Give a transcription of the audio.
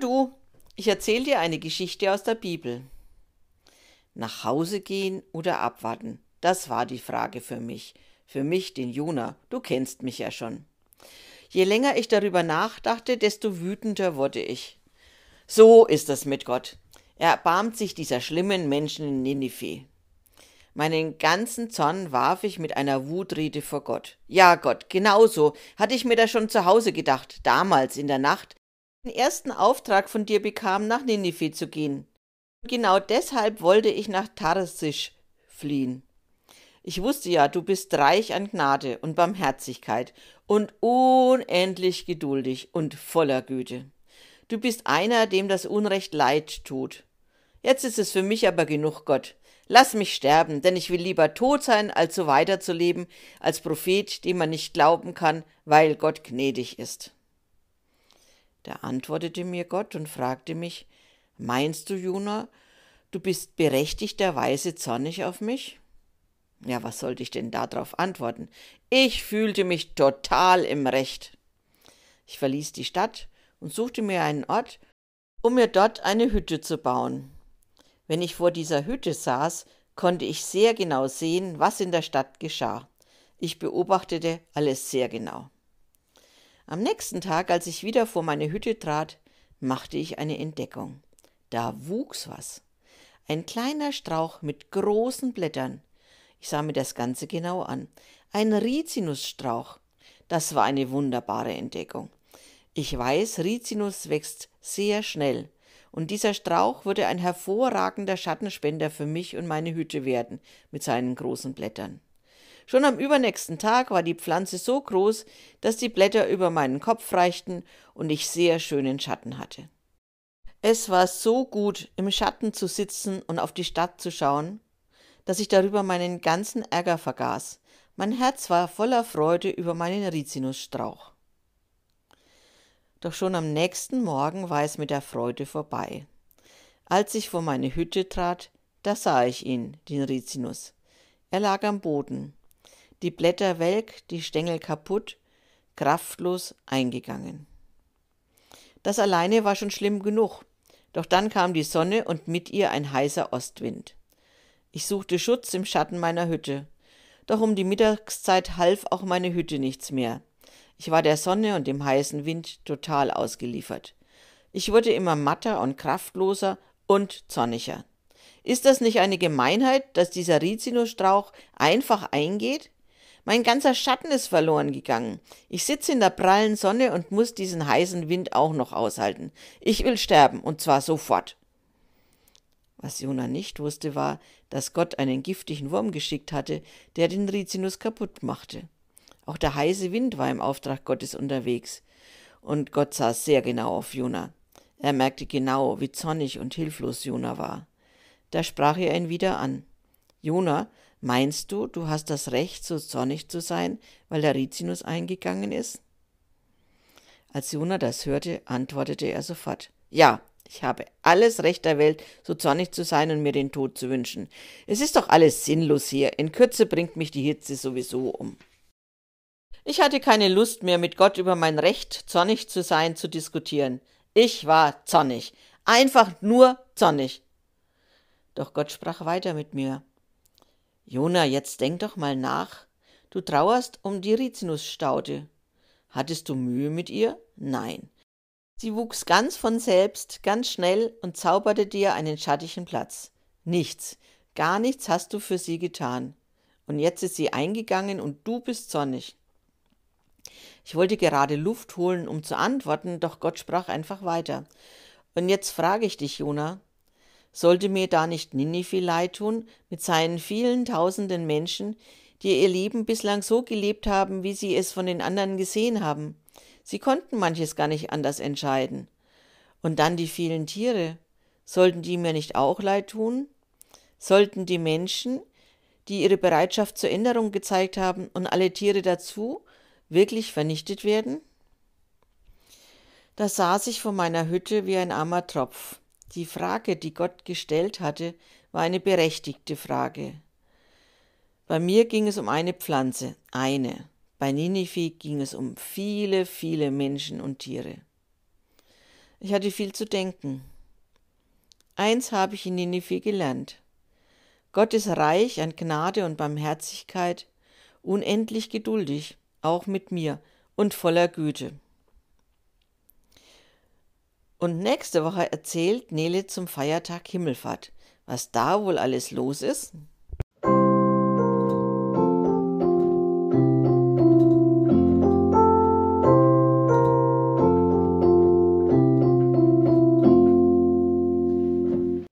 du, ich erzähle dir eine Geschichte aus der Bibel. Nach Hause gehen oder abwarten, das war die Frage für mich. Für mich, den Juna, du kennst mich ja schon. Je länger ich darüber nachdachte, desto wütender wurde ich. So ist es mit Gott. Er erbarmt sich dieser schlimmen Menschen in Ninive. Meinen ganzen Zorn warf ich mit einer Wutrede vor Gott. Ja, Gott, genauso hatte ich mir das schon zu Hause gedacht, damals in der Nacht, den ersten Auftrag von dir bekam, nach Ninive zu gehen. Genau deshalb wollte ich nach Tarsisch fliehen. Ich wusste ja, du bist reich an Gnade und Barmherzigkeit und unendlich geduldig und voller Güte. Du bist einer, dem das Unrecht leid tut. Jetzt ist es für mich aber genug, Gott. Lass mich sterben, denn ich will lieber tot sein, als so weiterzuleben, als Prophet, dem man nicht glauben kann, weil Gott gnädig ist. Da antwortete mir Gott und fragte mich, Meinst du, Juna, du bist berechtigterweise zornig auf mich? Ja, was sollte ich denn darauf antworten? Ich fühlte mich total im Recht. Ich verließ die Stadt und suchte mir einen Ort, um mir dort eine Hütte zu bauen. Wenn ich vor dieser Hütte saß, konnte ich sehr genau sehen, was in der Stadt geschah. Ich beobachtete alles sehr genau. Am nächsten Tag, als ich wieder vor meine Hütte trat, machte ich eine Entdeckung. Da wuchs was. Ein kleiner Strauch mit großen Blättern. Ich sah mir das Ganze genau an. Ein Rizinusstrauch. Das war eine wunderbare Entdeckung. Ich weiß, Rizinus wächst sehr schnell, und dieser Strauch würde ein hervorragender Schattenspender für mich und meine Hütte werden mit seinen großen Blättern. Schon am übernächsten Tag war die Pflanze so groß, dass die Blätter über meinen Kopf reichten und ich sehr schönen Schatten hatte. Es war so gut, im Schatten zu sitzen und auf die Stadt zu schauen, dass ich darüber meinen ganzen Ärger vergaß. Mein Herz war voller Freude über meinen Rizinusstrauch. Doch schon am nächsten Morgen war es mit der Freude vorbei. Als ich vor meine Hütte trat, da sah ich ihn, den Rizinus. Er lag am Boden, die Blätter welk, die Stängel kaputt, kraftlos eingegangen. Das alleine war schon schlimm genug, doch dann kam die Sonne und mit ihr ein heißer Ostwind. Ich suchte Schutz im Schatten meiner Hütte, doch um die Mittagszeit half auch meine Hütte nichts mehr. Ich war der Sonne und dem heißen Wind total ausgeliefert. Ich wurde immer matter und kraftloser und zorniger. Ist das nicht eine Gemeinheit, dass dieser Rizinusstrauch einfach eingeht? Mein ganzer Schatten ist verloren gegangen. Ich sitze in der prallen Sonne und muss diesen heißen Wind auch noch aushalten. Ich will sterben, und zwar sofort. Was Jona nicht wusste, war, dass Gott einen giftigen Wurm geschickt hatte, der den Rizinus kaputt machte. Auch der heiße Wind war im Auftrag Gottes unterwegs. Und Gott sah sehr genau auf Jona. Er merkte genau, wie zornig und hilflos Jona war. Da sprach er ihn wieder an. Jona, meinst du, du hast das Recht, so zornig zu sein, weil der Rizinus eingegangen ist? Als Jona das hörte, antwortete er sofort. Ja, ich habe alles Recht der Welt, so zornig zu sein und mir den Tod zu wünschen. Es ist doch alles sinnlos hier. In Kürze bringt mich die Hitze sowieso um. Ich hatte keine Lust mehr, mit Gott über mein Recht, zornig zu sein, zu diskutieren. Ich war zornig. Einfach nur zornig. Doch Gott sprach weiter mit mir. Jona, jetzt denk doch mal nach. Du trauerst um die Rizinusstaude. Hattest du Mühe mit ihr? Nein. Sie wuchs ganz von selbst, ganz schnell und zauberte dir einen schattigen Platz. Nichts, gar nichts hast du für sie getan. Und jetzt ist sie eingegangen und du bist zornig. Ich wollte gerade Luft holen, um zu antworten, doch Gott sprach einfach weiter. Und jetzt frage ich dich, Jona, sollte mir da nicht Ninive leid tun, mit seinen vielen tausenden Menschen, die ihr Leben bislang so gelebt haben, wie sie es von den anderen gesehen haben? Sie konnten manches gar nicht anders entscheiden. Und dann die vielen Tiere. Sollten die mir nicht auch leid tun? Sollten die Menschen, die ihre Bereitschaft zur Änderung gezeigt haben, und alle Tiere dazu, wirklich vernichtet werden? Da saß ich vor meiner Hütte wie ein armer Tropf. Die Frage, die Gott gestellt hatte, war eine berechtigte Frage. Bei mir ging es um eine Pflanze, eine. Bei Ninive ging es um viele, viele Menschen und Tiere. Ich hatte viel zu denken. Eins habe ich in Ninive gelernt. Gott ist reich an Gnade und Barmherzigkeit, unendlich geduldig, auch mit mir, und voller Güte. Und nächste Woche erzählt Nele zum Feiertag Himmelfahrt, was da wohl alles los ist